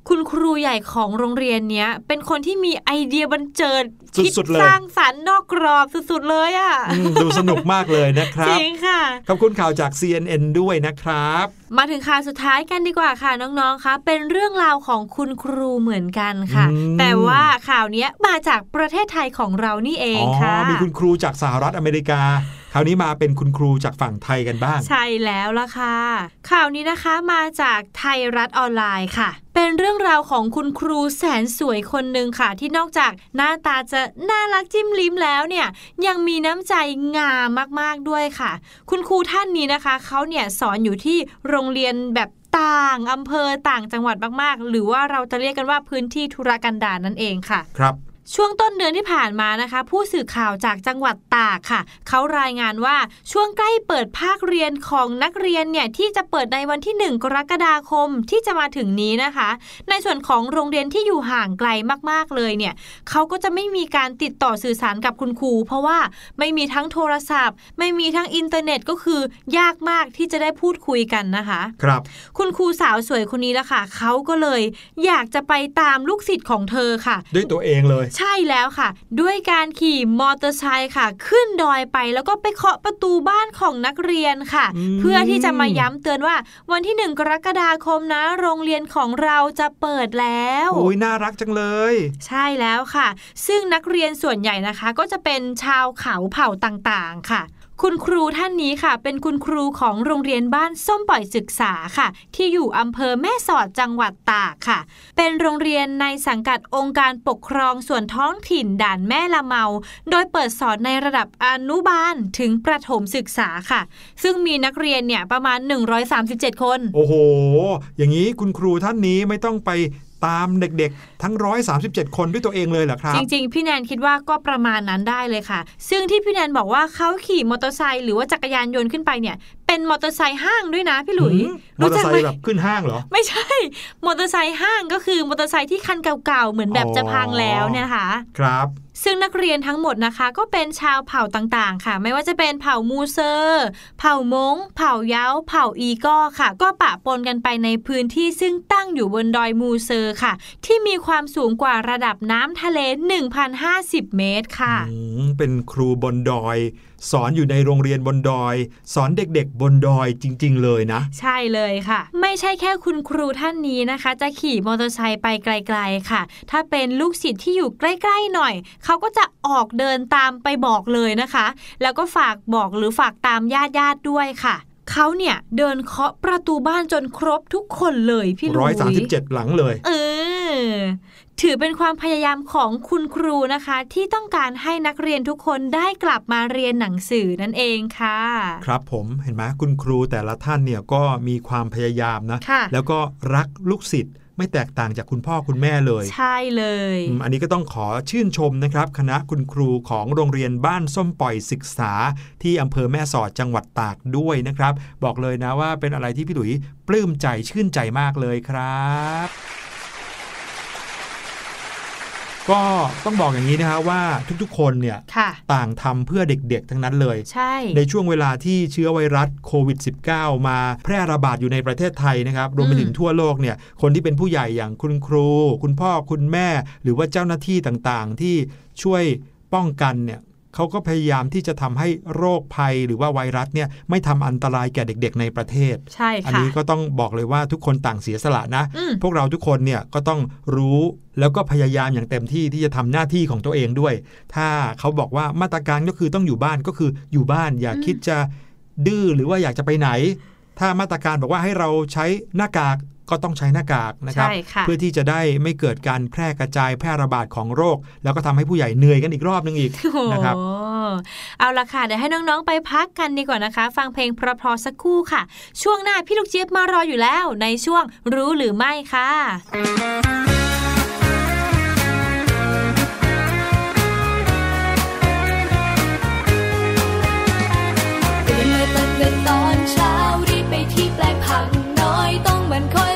คุณครูใหญ่ของโรงเรียนเนี้ยเป็นคนที่มีไอเดียบันเจิดคิดสุดๆเลยสร้างสรรค์นอกกรอบสุดๆเลยอะอืมดูสนุกมากเลยนะคจรับริงค่ะขอบคุณข่าวจาก CNN ด้วยด้วยนะครับ มาถึงข่าวสุดท้ายกันดีกว่าค่ะน้องๆคะเป็นเรื่องราวของคุณครูเหมือนกันค่ะอืมแต่ว่าข่าวเนี้ยมาจากประเทศไทยของเรานี่เองค่ะมีคุณครูจากสหรัฐอเมริกา คราวนี้มาเป็นคุณครูจากฝั่งไทยกันบ้าง ใช่แล้วล่ะค่ะ ข่าวนี้นะคะมาจากไทยรัฐออนไลน์ค่ะ เป็นเรื่องราวของคุณครูแสนสวยคนหนึ่งค่ะ ที่นอกจากหน้าตาจะน่ารักจิ้มลิ้มแล้วเนี่ยยังมีน้ำใจงามมากๆด้วยค่ะ คุณครูท่านนี้นะคะเขาเนี่ยสอนอยู่ที่โรงเรียนแบบต่างอำเภอต่างจังหวัดมากๆ หรือว่าเราจะเรียกกันว่าพื้นที่ธุรกันดารนั่นเองค่ะ ครับ ช่วงต้นเดือนที่ผ่านมานะคะ ผู้สื่อข่าวจากจังหวัดตากค่ะเขารายงานว่าช่วงใกล้เปิดภาคเรียนของนักเรียนเนี่ยที่จะเปิดในวันที่ 1 กรกฎาคมที่จะมาถึงนี้นะคะ ในส่วนของโรงเรียนที่อยู่ห่างไกลมากๆเลยเนี่ยเขาก็จะไม่มีการติดต่อสื่อสารกับคุณครู เพราะว่าไม่มีทั้งโทรศัพท์ ไม่มีทั้งอินเทอร์เน็ตก็คือยากมากที่จะได้พูดคุยกันนะคะ ครับ คุณครูสาวสวยคนนี้ละค่ะเขาก็เลย อยากจะไปตามลูกศิษย์ของเธอค่ะ ด้วยตัวเองเลยใช่แล้วค่ะ ด้วยการขี่มอเตอร์ไซค์ค่ะ ขึ้นดอยไปแล้วก็ไปเคาะประตูบ้านของนักเรียนค่ะอืมเพื่อที่จะมาย้ำเตือนว่า วันที่หนึ่งกรกฎาคมนะ โรงเรียนของเราจะเปิดแล้วโอ้ยน่ารักจังเลย ใช่แล้วค่ะ ซึ่งนักเรียนส่วนใหญ่นะคะ ก็จะเป็นชาวเขาเผ่าต่างๆค่ะ คุณครูท่านนี้ค่ะ เป็นคุณครูของโรงเรียนบ้านส้มปล่อยศึกษาค่ะ ที่อยู่อำเภอแม่สอดจังหวัดตากค่ะ เป็นโรงเรียนในสังกัดองค์การปกครองส่วนท้องถิ่นด่านแม่ละเมา โดยเปิดสอนในระดับอนุบาลถึงประถมศึกษาค่ะ ซึ่งมีนักเรียนเนี่ยประมาณ 137 คน โอ้โห อย่างนี้คุณครูท่านนี้ไม่ต้องไป ตามเด็กๆ ทั้ง 137 คนด้วยตัวเองเลยเหรอครับ จริงๆ พี่แนนคิดว่าก็ประมาณนั้นได้เลยค่ะ ซึ่งที่พี่แนนบอกว่าเขาขี่มอเตอร์ไซค์หรือว่าจักรยานยนต์ขึ้นไปเนี่ย เป็นมอเตอร์ไซค์ห้างด้วยนะพี่หลุยหืมมอเตอร์ไซค์ไหมแบบขึ้นห้างเหรอ ไม่ใช่ มอเตอร์ไซค์ห้างก็คือมอเตอร์ไซค์ที่คันเก่าๆ เหมือนแบบจะพังแล้วเนี่ยนะคะครับ ซึ่งนักเรียนทั้งหมดนะคะ ก็เป็นชาวเผ่าต่างๆ ค่ะ ไม่ว่าจะเป็นเผ่ามูเซอร์ เผ่ามง เผ่าเย้า เผ่าอีก้อค่ะ ก็ปะปนกันไปในพื้นที่ซึ่งตั้งอยู่บนดอยมูเซอร์ค่ะ ที่มีความสูงกว่าระดับน้ำทะเล 1,050 เมตรค่ะเป็นครูบนดอย สอนอยู่ในโรงเรียนบนดอย สอนเด็กๆ บนดอยจริง ๆ เลยนะ ใช่เลยค่ะ ไม่ใช่แค่คุณครูท่านนี้นะคะ จะขี่มอเตอร์ไซค์ไปไกล ๆ ค่ะ ถ้าเป็นลูกศิษย์ที่อยู่ใกล้ ๆ หน่อย เขาก็จะออกเดินตามไปบอกเลยนะคะ แล้วก็ฝากบอกหรือฝากตามญาติๆด้วยค่ะ เขาเนี่ยเดินเคาะประตูบ้านจนครบทุกคนเลยพี่หลุย137หลังเลย เออ ถือเป็นความพยายามของคุณครูนะคะ ที่ต้องการให้นักเรียนทุกคนได้กลับมาเรียนหนังสือนั่นเองค่ะ ครับผมเห็นไหมคุณครูแต่ละท่านเนี่ยก็มีความพยายามนะค่ะแล้วก็รักลูกศิษย์ไม่แตกต่างจากคุณพ่อคุณแม่เลย ใช่เลยอืมอันนี้ก็ต้องขอชื่นชมนะครับ คณะคุณครูของโรงเรียนบ้านส้มปล่อยศึกษา ที่อำเภอแม่สอดจังหวัดตากด้วยนะครับ บอกเลยนะว่าเป็นอะไรที่พี่หลุยปลื้มใจชื่นใจมากเลยครับ ก็ต้องบอกอย่างนี้นะฮะว่าทุกๆ คนเนี่ยค่ะต่างทำเพื่อเด็กๆ ทั้งนั้นเลย ใช่ ในช่วงเวลาที่เชื้อไวรัสโควิด -19 มาแพร่ระบาดอยู่ในประเทศไทยนะครับ รวมไปถึงทั่วโลกเนี่ยคนที่เป็นผู้ใหญ่อย่างคุณครู คุณพ่อคุณแม่ หรือว่าเจ้าหน้าที่ต่างๆ ที่ช่วยป้องกันเนี่ย เขาก็พยายามที่จะทำให้โรคภัยหรือว่าไวรัสเนี่ยไม่ทำอันตรายแก่เด็ก ๆ ในประเทศ ใช่อันค่ะนี้ก็ต้องบอกเลยว่าทุกคนต่างเสียสละนะอืมพวกเราทุกคนเนี่ยก็ต้องรู้แล้วก็พยายามอย่างเต็มที่ที่จะทำหน้าที่ของตัวเองด้วย ถ้าเขาบอกว่ามาตรการก็คือต้องอยู่บ้านก็คืออยู่บ้าน อย่าคิดจะดื้อหรือว่าอยากจะไปไหน ถ้ามาตรการบอกว่าให้เราใช้หน้ากาก ก็ต้องใช้หน้ากากนะครับใช่ค่ะเพื่อที่จะได้ไม่เกิดการแพร่กระจายแพร่ระบาดของโรค แล้วก็ทำให้ผู้ใหญ่เหนื่อยกันอีกรอบนึงอีกโอ้โหนะครับเอาละค่ะ เดี๋ยวให้น้องๆไปพักกันดีกว่านะคะ ฟังเพลงเพราะๆสักครู่ค่ะ ช่วงหน้าพี่ลูกเจี๊ยบมารออยู่แล้วในช่วงรู้หรือไม่ค่ะตื่นมาตั้งแต่ตอนเช้ารีบไปที่แปลงผักน้อยต้องหมันคอย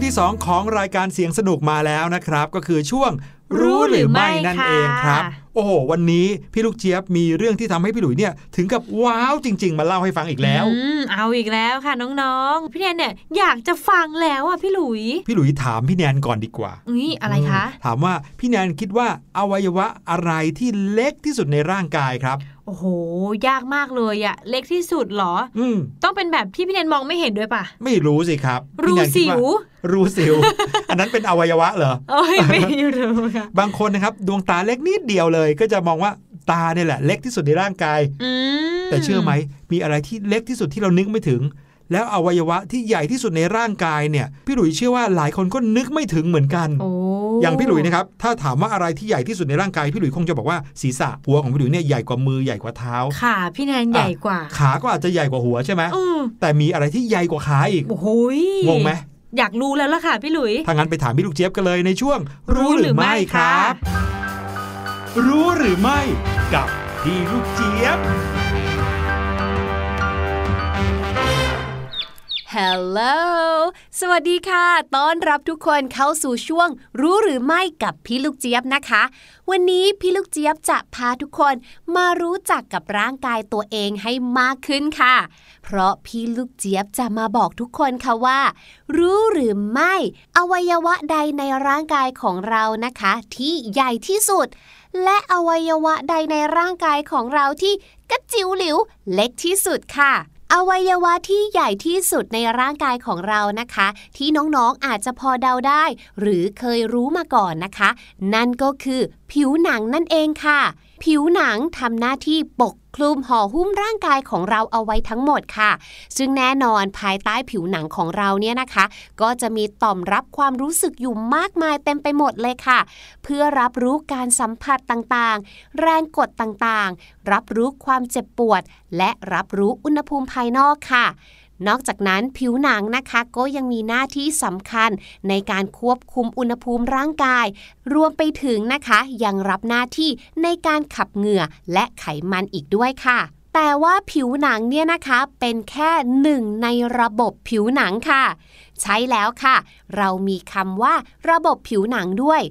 งที่ 2 ของรายการเสียงสนุกมาแล้วนะครับ ก็คือช่วง รู้หรือไม่นั่นเองครับ โอ้โห วันนี้พี่ลูกเจี๊ยบมีเรื่องที่ทำให้พี่หลุยเนี่ยถึงกับว้าวจริง ๆ มาเล่าให้ฟังอีกแล้วอืมเอาอีกแล้วค่ะน้องๆ พี่แนนเนี่ยอยากจะฟังแล้วอะพี่หลุย พี่หลุยถามพี่แนนก่อนดีกว่าอุ้ยอะไรคะ ถามว่าพี่แนนคิดว่าอวัยวะอะไรที่เล็กที่สุดในร่างกายครับโอ้โห ยากมากเลยอะเล็กที่สุดหรอ อืต้องเป็นแบบที่พี่แนนมองไม่เห็นด้วยปะไม่รู้สิครับ รูสิว รูสิว อันนั้นเป็นอวัยวะเหรอโอ้ยไม่รู้คบางคนนะครับดวงตาเล็กนิดเดียวเลย ก็จะมองว่าตาเนี่ยแหละ เล็กที่สุดในร่างกายแต่เชื่อไหมมีอะไรที่เล็กที่สุดที่เรานึกไม่ถึง แล้วอวัยวะที่ใหญ่ที่สุดในร่างกายเนี่ย พี่หลุยเชื่อว่าหลายคนก็นึกไม่ถึงเหมือนกันอย่างพี่หลุยนะครับถ้าถามว่าอะไรที่ใหญ่ที่สุดในร่างกายพี่หลุยคงจะบอกว่าศีรษะหัวของพี่หลุยเนี่ยใหญ่กว่ามือใหญ่กว่าเท้าขาพี่แนนใหญ่กว่า ขาก็อาจจะใหญ่กว่าหัวใช่ไหมแต่มีอะไรที่ใหญ่กว่าขาอีกโอ้ยงงไหม อยากรู้แล้วล่ะค่ะพี่หลุย ถ้างั้นไปถามพี่ลูกเจี๊ยบกันเลยในช่วง รู้หรือไม่ครับค่ะรู้หรือไม่ กับพี่ลูกเจี๊ยบ Hello สวัสดีค่ะ ต้อนรับทุกคนเข้าสู่ช่วง รู้หรือไม่กับพี่ลูกเจี๊ยบนะคะ วันนี้พี่ลูกเจี๊ยบจะพาทุกคนมารู้จักกับร่างกายตัวเองให้มากขึ้นค่ะ เพราะพี่ลูกเจี๊ยบจะมาบอกทุกคนค่ะว่า รู้หรือไม่ อวัยวะใดในร่างกายของเรานะคะ ที่ใหญ่ที่สุด และอวัยวะใดในร่างกายของเราที่กระจิ๋วหลิวเล็กที่สุดค่ะอวัยวะที่ใหญ่ที่สุดในร่างกายของเรานะคะ ที่น้องๆอาจจะพอเดาได้ หรือเคยรู้มาก่อนนะคะ นั่นก็คือผิวหนังนั่นเองค่ะ ผิวหนังทำหน้าที่ปกคลุมห่อหุ้มร่างกายของเราเอาไว้ทั้งหมดค่ะ ซึ่งแน่นอนภายใต้ผิวหนังของเราเนี่ยนะคะ ก็จะมีต่อมรับความรู้สึกอยู่มากมายเต็มไปหมดเลยค่ะ เพื่อรับรู้การสัมผัสต่างๆ แรงกดต่างๆ รับรู้ความเจ็บปวด และรับรู้อุณหภูมิภายนอกค่ะ นอกจากนั้นผิวหนังนะคะก็ยังมีหน้าที่สำคัญในการควบคุมอุณหภูมิร่างกาย รวมไปถึงนะคะยังรับหน้าที่ในการขับเหงื่อและไขมันอีกด้วยค่ะ แต่ว่าผิวหนังเนี่ยนะคะเป็นแค่หนึ่งในระบบผิวหนังค่ะ ใช้แล้วค่ะ เรามีคำว่าระบบผิวหนังด้วย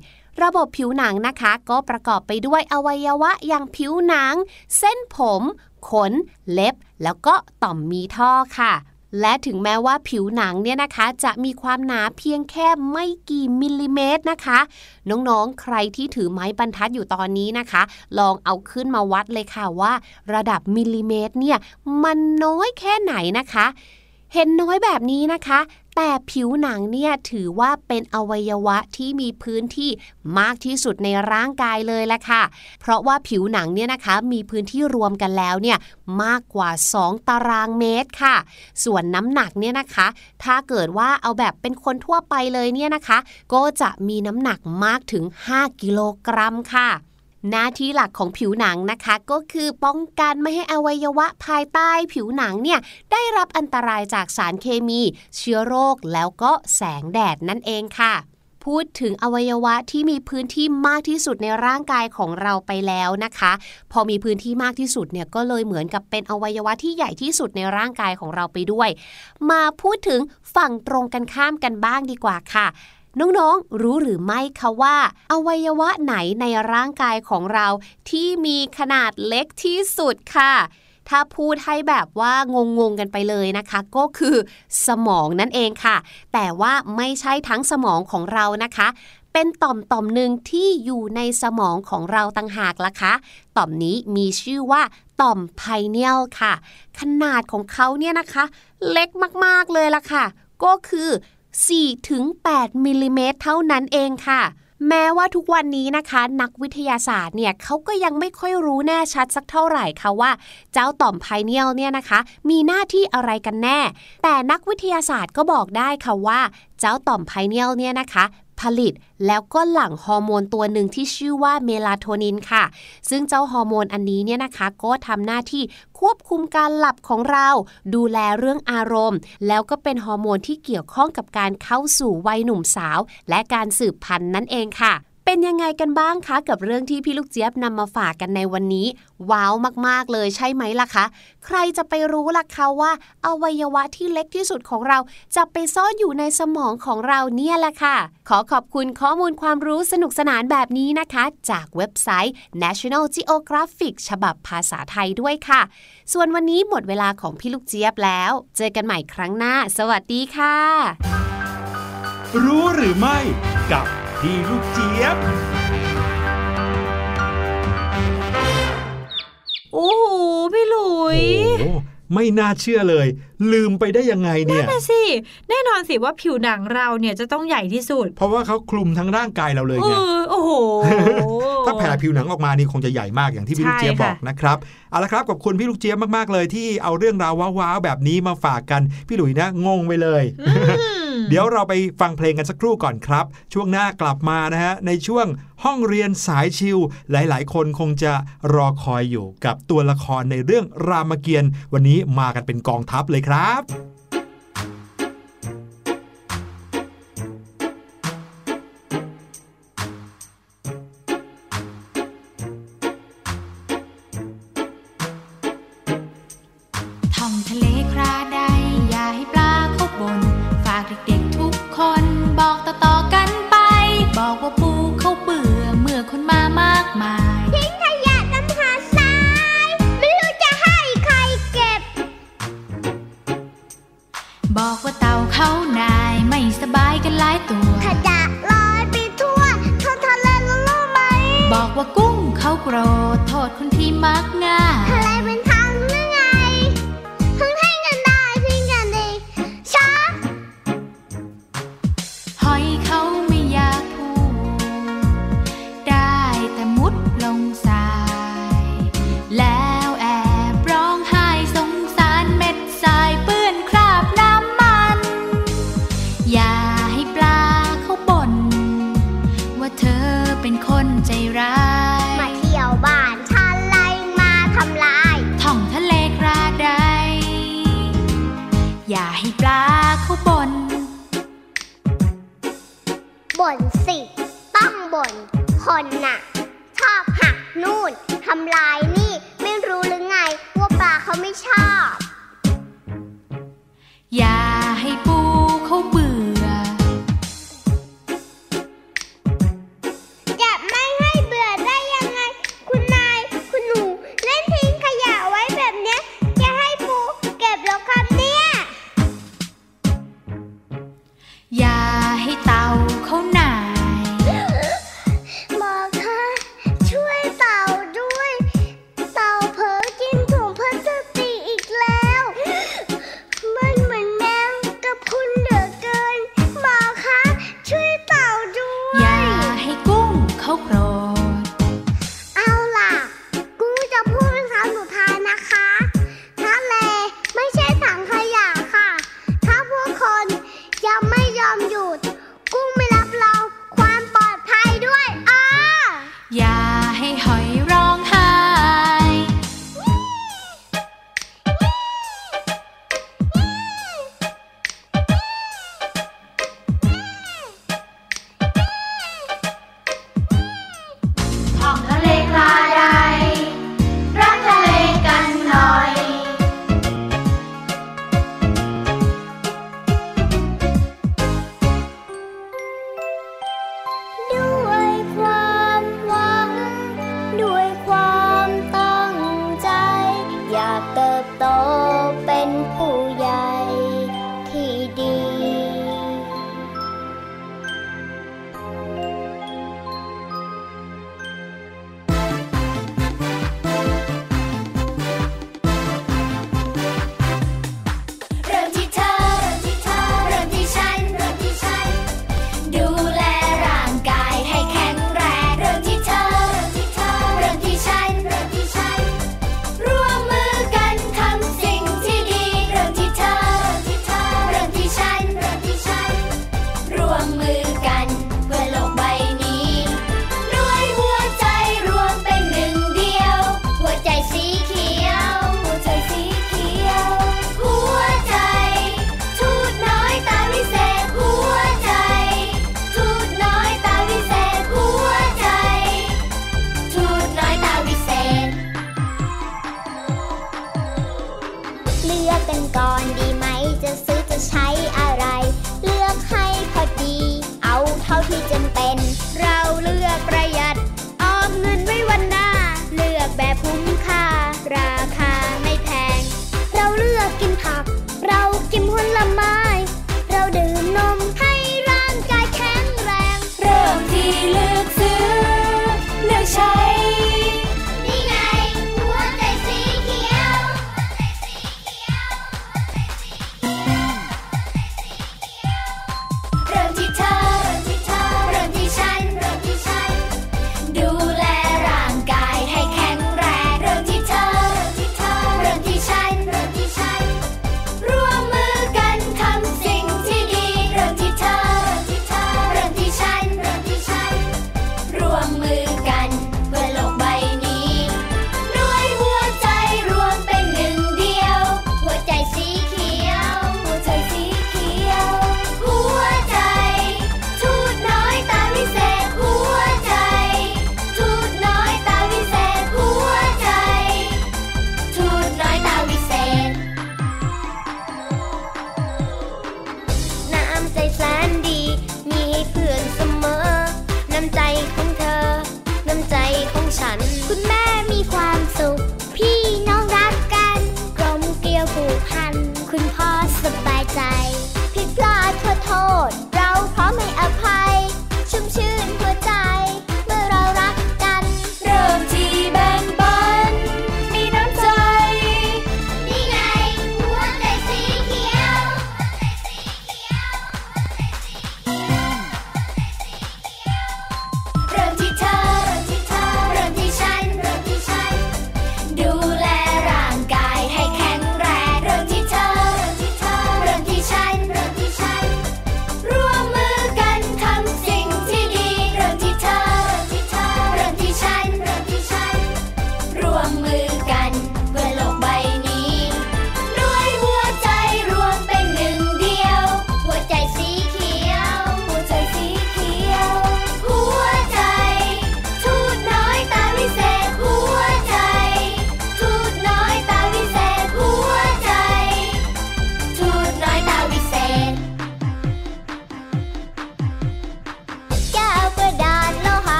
ระบบผิวหนังนะคะก็ประกอบไปด้วยอวัยวะอย่างผิวหนัง เส้นผม ขน เล็บ แล้วก็ต่อมมีท่อค่ะ และถึงแม้ว่าผิวหนังเนี่ยนะคะ จะมีความหนาเพียงแค่ไม่กี่มิลลิเมตรนะคะ น้องๆ ใครที่ถือไม้บรรทัดอยู่ตอนนี้นะคะ ลองเอาขึ้นมาวัดเลยค่ะว่า ระดับมิลลิเมตรเนี่ยมันน้อยแค่ไหนนะคะ เห็นน้อยแบบนี้นะคะ แต่ผิวหนังเนี่ยถือว่าเป็นอวัยวะที่มีพื้นที่มากที่สุดในร่างกายเลยแหละค่ะ เพราะว่าผิวหนังเนี่ยนะคะมีพื้นที่รวมกันแล้วเนี่ยมากกว่า 2 ตารางเมตรค่ะ ส่วนน้ำหนักเนี่ยนะคะ ถ้าเกิดว่าเอาแบบเป็นคนทั่วไปเลยเนี่ยนะคะ ก็จะมีน้ำหนักมากถึง 5 กิโลกรัมค่ะ หน้าที่หลักของผิวหนังนะคะ ก็คือป้องกันไม่ให้อวัยวะภายใต้ผิวหนังเนี่ยได้รับอันตรายจากสารเคมี เชื้อโรคแล้วก็แสงแดดนั่นเองค่ะพูดถึงอวัยวะที่มีพื้นที่มากที่สุดในร่างกายของเราไปแล้วนะคะ พอมีพื้นที่มากที่สุดเนี่ยก็เลยเหมือนกับเป็นอวัยวะที่ใหญ่ที่สุดในร่างกายของเราไปด้วย มาพูดถึงฝั่งตรงกันข้ามกันบ้างดีกว่าค่ะ น้องๆ รู้หรือไม่คะว่า อวัยวะไหนในร่างกายของเรา ที่มีขนาดเล็กที่สุดค่ะ ถ้าพูดให้แบบว่างงๆกันไปเลยนะคะ ก็คือสมองนั่นเองค่ะ แต่ว่าไม่ใช่ทั้งสมองของเรานะคะเป็นต่อมต่อมหนึ่งที่อยู่ในสมองของเราต่างหากล่ะคะ ต่อมนี้มีชื่อว่าต่อมไพเนียลค่ะ ขนาดของเขาเนี่ยนะคะ เล็กมากๆเลยล่ะค่ะ ก็คือ 4ถึง8มิลลิเมตรเท่านั้นเองค่ะ แม้ว่าทุกวันนี้นะคะ นักวิทยาศาสตร์เนี่ยเขาก็ยังไม่ค่อยรู้แน่ชัดสักเท่าไหร่ค่ะว่า เจ้าต่อมไพเนียลเนี่ยนะคะ มีหน้าที่อะไรกันแน่ แต่นักวิทยาศาสตร์ก็บอกได้ค่ะว่า เจ้าต่อมไพเนียลเนี่ยนะคะ ผลิต แล้วก็หลั่งฮอร์โมนตัวหนึ่งที่ชื่อว่าเมลาโทนินค่ะ ซึ่งเจ้าฮอร์โมนอันนี้เนี่ยนะคะ ก็ทำหน้าที่ควบคุมการหลับของเรา ดูแลเรื่องอารมณ์ แล้วก็เป็นฮอร์โมนที่เกี่ยวข้องกับการเข้าสู่วัยหนุ่มสาว และการสืบพันธุ์นั่นเองค่ะ เป็นยังไงกันบ้างคะ กับเรื่องที่พี่ลูกเจี๊ยบนำมาฝากกันในวันนี้ ว้าวมากๆเลยใช่ไหมล่ะคะ ใครจะไปรู้ล่ะคะว่าอวัยวะที่เล็กที่สุดของเรา จะไปซ่อนอยู่ในสมองของเราเนี่ยแหละค่ะ ขอขอบคุณข้อมูลความรู้สนุกสนานแบบนี้นะคะ จากเว็บไซต์ National Geographic ฉบับภาษาไทยด้วยค่ะ ส่วนวันนี้หมดเวลาของพี่ลูกเจี๊ยบแล้ว เจอกันใหม่ครั้งหน้า สวัสดีค่ะ รู้หรือไม่กับ พี่ลูกเจี๊ยบ โอ้โหพี่หลุย โอ้โหไม่น่าเชื่อเลย ลืมไปได้ยังไงเนี่ย น่ะสิ แน่นอนสิว่าผิวหนังเราเนี่ยจะต้องใหญ่ที่สุดเพราะว่าเขาคลุมทั้งร่างกายเราเลยเอไง อโอ้โห ถ้าแผ่ผิวหนังออกมานี่คงจะใหญ่มากอย่างที่พี่ลูกเจี๊ยบใช่บค่ะอกนะครับเอาละครับขอบคุณพี่ลูกเจี๊ยบมากๆเลยที่เอาเรื่องราวว้าวๆแบบนี้มาฝากกันพี่หลุยนะงงไปเลย อืม เดี๋ยวเราไปฟังเพลงกันสักครู่ก่อนครับ ช่วงหน้ากลับมานะฮะในช่วงห้องเรียนสายชิลหลาย ๆ คนคงจะรอคอยอยู่กับตัวละครในเรื่องรามเกียรติ์วันนี้มากันเป็นกองทัพเลยครับ อ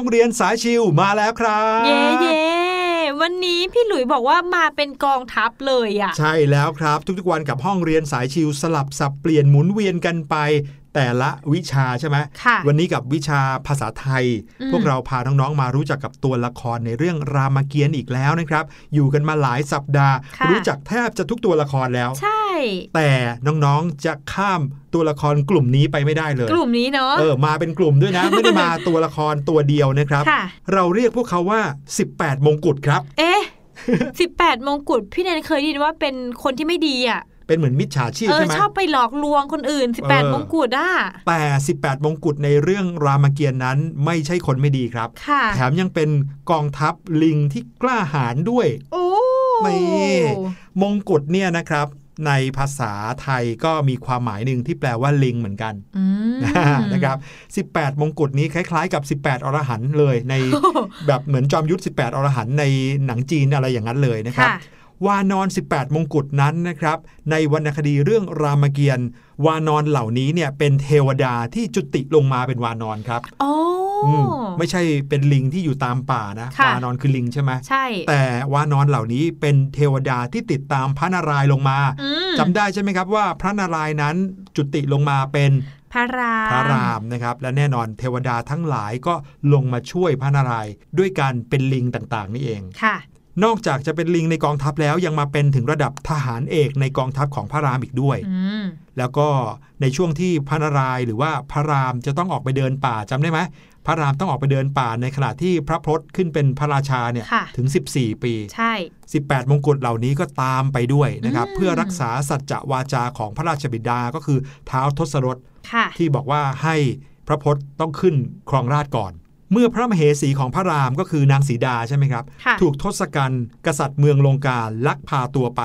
องเรียนสายชิวมาแล้วครับ เย่เย่วันนี้พี่หลุยบอกว่ามาเป็นกองทัพเลยอะ ใช่แล้วครับทุกๆวันกับห้องเรียนสายชิวสลับสับเปลี่ยนหมุนเวียนกันไป แต่ละวิชาใช่ไหมค่ะวันนี้กับวิชาภาษาไทยอืมพวกเราพาน้องๆมารู้จักกับตัวละครในเรื่องรามเกียรติ์อีกแล้วนะครับ อยู่กันมาหลายสัปดาห์ค่ะรู้จักแทบจะทุกตัวละครแล้ว ใช่ แต่น้องๆจะข้ามตัวละครกลุ่มนี้ไปไม่ได้เลย กลุ่มนี้เนาะเออมาเป็นกลุ่มด้วยนะ ไม่ได้มาตัวละครตัวเดียวนะครับค่ะเราเรียกพวกเขาว่า 18 มงกุฎครับ เอ๊ะสิบแปดมงกุฎพี่แนนเคยได้ยินว่าเป็นคนที่ไม่ดีอะ เป็นเหมือนมิจฉาชีพเออใช่ไหมชอบไปหลอกลวงคนอื่นเออ18 มงกุฎอะแต่ 18 มงกุฎในเรื่องรามเกียรติ์นั้นไม่ใช่คนไม่ดีครับค่ะแถมยังเป็นกองทัพลิงที่กล้าหาญด้วย โอ้นี่มงกุฎเนี่ยนะครับในภาษาไทยก็มีความหมายหนึ่งที่แปลว่าลิงเหมือนกันอืมนะครับ 18 มงกุฎนี้คล้ายๆกับ 18 อรหันต์เลยในแบบเหมือนจอมยุทธ 18 อรหันต์ในหนังจีนอะไรอย่างนั้นเลยนะครับค่ะ วานอน 18 มงกุฎนั้นนะครับ ในวรรณคดีเรื่องรามเกียรติ์วานอนเหล่านี้เนี่ยเป็นเทวดาที่จุติลงมาเป็นวานอนครับโอ้อืมไม่ใช่เป็นลิงที่อยู่ตามป่านะค่ะวานอนคือลิงใช่ไหมใช่ แต่วานอนเหล่านี้เป็นเทวดาที่ติดตามพระนารายณ์ลงมาอืมจำได้ใช่ไหมครับว่าพระนารายณ์นั้นจุติลงมาเป็นพระรามพระรามนะครับ และแน่นอนเทวดาทั้งหลายก็ลงมาช่วยพระนารายณ์ด้วยการเป็นลิงต่างๆ นี่เองค่ะ นอกจากจะเป็นลิงในกองทัพแล้วยังมาเป็นถึงระดับทหารเอกในกองทัพของพระรามอีกด้วยอืมแล้วก็ในช่วงที่พระนารายณ์หรือว่าพระรามจะต้องออกไปเดินป่าจำได้ไหมพระรามต้องออกไปเดินป่าในขณะที่พระพรตขึ้นเป็นพระราชาเนี่ยค่ะถึง 14 ปีใช่18 มงกุฎเหล่านี้ก็ตามไปด้วยนะครับอืมเพื่อรักษาสัจจะวาจาของพระราชบิดาก็คือเท้าวทศรถค่ะที่บอกว่าให้พระพศต้องขึ้นครองราชย์ก่อน เมื่อพระมเหสีของพระรามก็คือนางสีดาใช่ไหมครับค่ะถูกทศกัณฐ์กษัตริย์เมืองลงกาลักพาตัวไป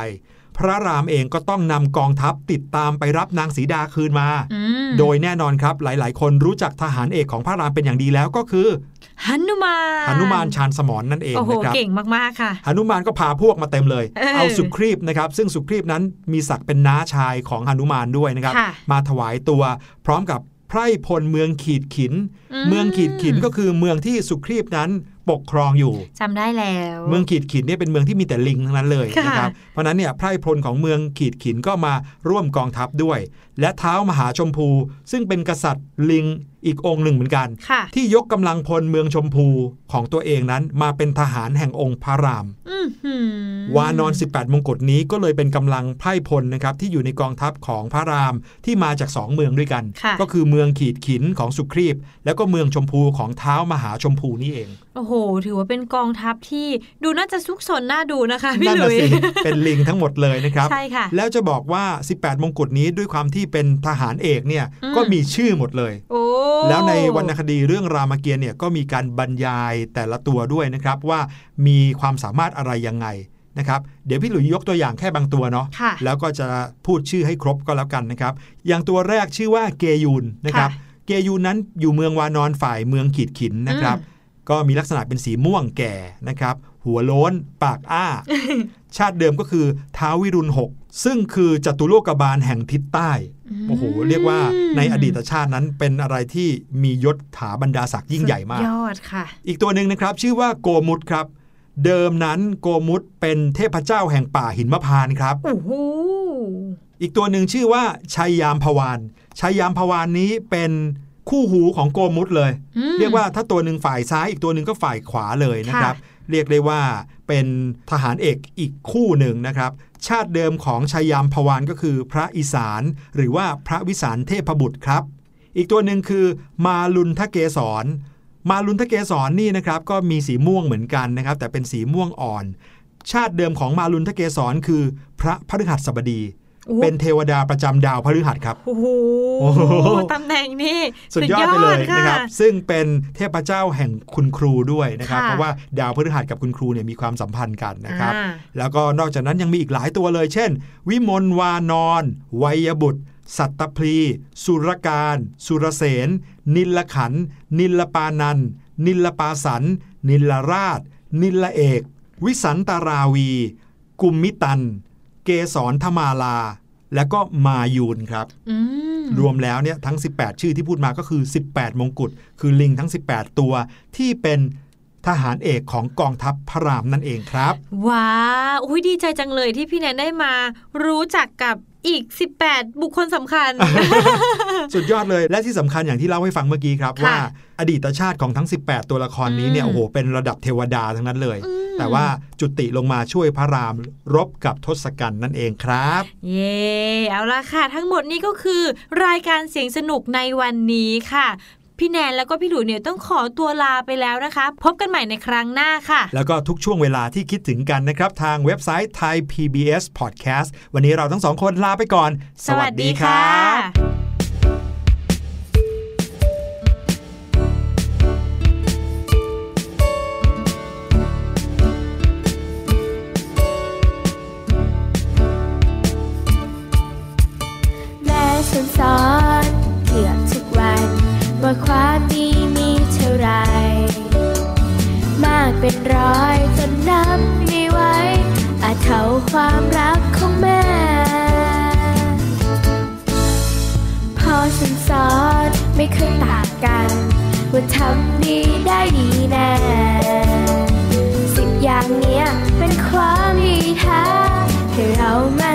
พระรามเองก็ต้องนำกองทัพติดตามไปรับนางสีดาคืนมาอืมโดยแน่นอนครับหลาย ๆ คนรู้จักทหารเอกของพระรามเป็นอย่างดีแล้วก็คือหนุมานหนุมานชาญสมรนนั่นเองโอ้โหนะครับเก่งมาก ๆ ค่ะหนุมานก็พาพวกมาเต็มเลยเออเอาสุครีบนะครับ ซึ่งสุครีบนั้นมีศักดิ์เป็นน้าชายของหนุมานด้วยนะครับค่ะมาถวายตัวพร้อมกับไพร่พลเมืองขีดขินอืมเมืองขีดขินก็คือเมืองที่สุครีบนั้นปกครองอยู่จำได้แล้ว เมืองขีดขินเนี่ยเป็นเมืองที่มีแต่ลิงทั้งนั้นเลยค่ะนะครับเพราะฉะนั้นเนี่ยไพร่พลของเมืองขีดขินก็มาร่วมกองทัพด้วย และเท้ามหาชมพู ซึ่งเป็นกษัตริย์ลิง อีกองค์หนึ่งเหมือนกันค่ะที่ยกกำลังพลเมืองชมพูของตัวเองนั้นมาเป็นทหารแห่งองค์พระรามอื้อหือวานอน 18 มงกุฎนี้ก็เลยเป็นกำลังไพร่พลนะครับที่อยู่ในกองทัพของพระรามที่มาจากสองเมืองด้วยกันค่ะก็คือเมืองขีดขินของสุครีบ แล้วก็เมืองชมพูของเท้ามหาชมพูนี่เอง โอ้โห ถือว่าเป็นกองทัพที่ดูน่าจะซุกซนน่าดูนะคะพี่นั่นหลุน่ะยสิเป็นลิงทั้งหมดเลยนะครับใช่ค่ะแล้วจะบอกว่า 18 มงกุฎนี้ด้วยความที่เป็นทหารเอกเนี่ยอืมก็มีชื่อหมดเลย โอ้แล้วในวรรณคดีเรื่องรามเกียรติ์เนี่ยก็มีการบรรยายแต่ละตัวด้วยนะครับว่ามีความสามารถอะไรยังไงนะครับเดี๋ยวพี่หลุยยกตัวอย่างแค่บางตัวเนาะค่ะแล้วก็จะพูดชื่อให้ครบก็แล้วกันนะครับ อย่างตัวแรกชื่อว่าเกยูนนะครับค่ะเกยูนนั้นอยู่เมืองวานอนฝ่ายเมืองขีดขินนะครับ ก็มีลักษณะเป็นสีม่วงแก่นะครับ หัวโล้น ปากอ้า ชาติเดิมก็คือท้าววิรุณหกซึ่งคือจตุโลกบาลแห่งทิศใต้โอ้โหเรียกว่าในอดีตชาตินั้นเป็นอะไรที่มียศถาบรรดาศักดิ์ยิ่งใหญ่มากสุดยอดค่ะ อีกตัวหนึ่งนะครับ ชื่อว่าโกมุตครับ เดิมนั้นโกมุตเป็นเทพเจ้าแห่งป่าหินมะพานต์ครับโอ้โหอีกตัวหนึ่งชื่อว่าชัยยามพวานชัยยามพวานนี้เป็นคู่หูของโกมุตเลยอืมเรียกว่าถ้าตัวหนึ่งฝ่ายซ้ายอีกตัวหนึ่งก็ฝ่ายขวาเลยนะครับ เรียกได้ว่าเป็นทหารเอกอีกคู่หนึ่งนะครับ ชาติเดิมของชัยยามพวานก็คือพระอีสาน หรือว่าพระวิสารเทพบุตรครับ อีกตัวหนึ่งคือมาลุนทะเกศร มาลุนทะเกศรนี่นะครับก็มีสีม่วงเหมือนกันนะครับ แต่เป็นสีม่วงอ่อน ชาติเดิมของมาลุนทะเกศรคือ พระพฤหัสบดี เป็นเทวดาประจำดาวพฤหัสครับโโอ้โหโอ้โหตำแหน่งนี่สุดยอดไปเลยค่ะนะครับ ซึ่งเป็นเทพเจ้าแห่งคุณครูด้วยนะครับค่ะเพราะว่าดาวพฤหัสกับคุณครูเนี่ยมีความสัมพันธ์กันนะครับอ่าแล้วก็นอกจากนั้นยังมีอีกหลายตัวเลย เช่น วิมลวานอนวัยบุตรสัตตพลี สุรการ สุรเสน นิลขันธ์นิลปานันท์นิลปาสัน นิลราช นิลเอก วิสันตราวี กุมมิตัน เกสรธมาลา และก็มายูนครับอืมรวมแล้วเนี่ยทั้ง 18 ชื่อที่พูดมาก็คือ 18 มงกุฎคือลิงทั้ง 18 ตัวที่เป็นทหารเอกของกองทัพพระรามนั่นเองครับ ว้าวอุ้ยดีใจจังเลยที่พี่แนนได้มา รู้จักกับ อีก 18 บุคคลสำคัญ สุดยอดเลยและที่สำคัญอย่างที่เล่าให้ฟังเมื่อกี้ครับค่ะว่าอดีตชาติของทั้ง 18 ตัวละครนี้เนี่ยอืมโอ้โหเป็นระดับเทวดาทั้งนั้นเลยอืมแต่ว่าจุติลงมาช่วยพระรามรบกับทศกัณฐ์นั่นเองครับ เย่เอาละค่ะ ทั้งหมดนี้ก็คือ รายการเสียงสนุกในวันนี้ค่ะ พี่แนนแล้วก็พี่หลุยเนี่ยต้องขอตัวลาไปแล้วนะคะ พบกันใหม่ในครั้งหน้าค่ะ แล้วก็ทุกช่วงเวลาที่คิดถึงกันนะครับ ทางเว็บไซต์ Thai PBS Podcast วันนี้เราทั้งสองคนลาไปก่อน สวัสดีค่ะแม่ฉันสอน เป็นร้อยจนนับไม่ไหวอาจเท่าความรักของแม่ พอฉันสอนไม่เคยต่างกัน ว่าทำดีได้ดีแน่สิบอย่างเนี้ยเป็นความดีแท้ให้เรามา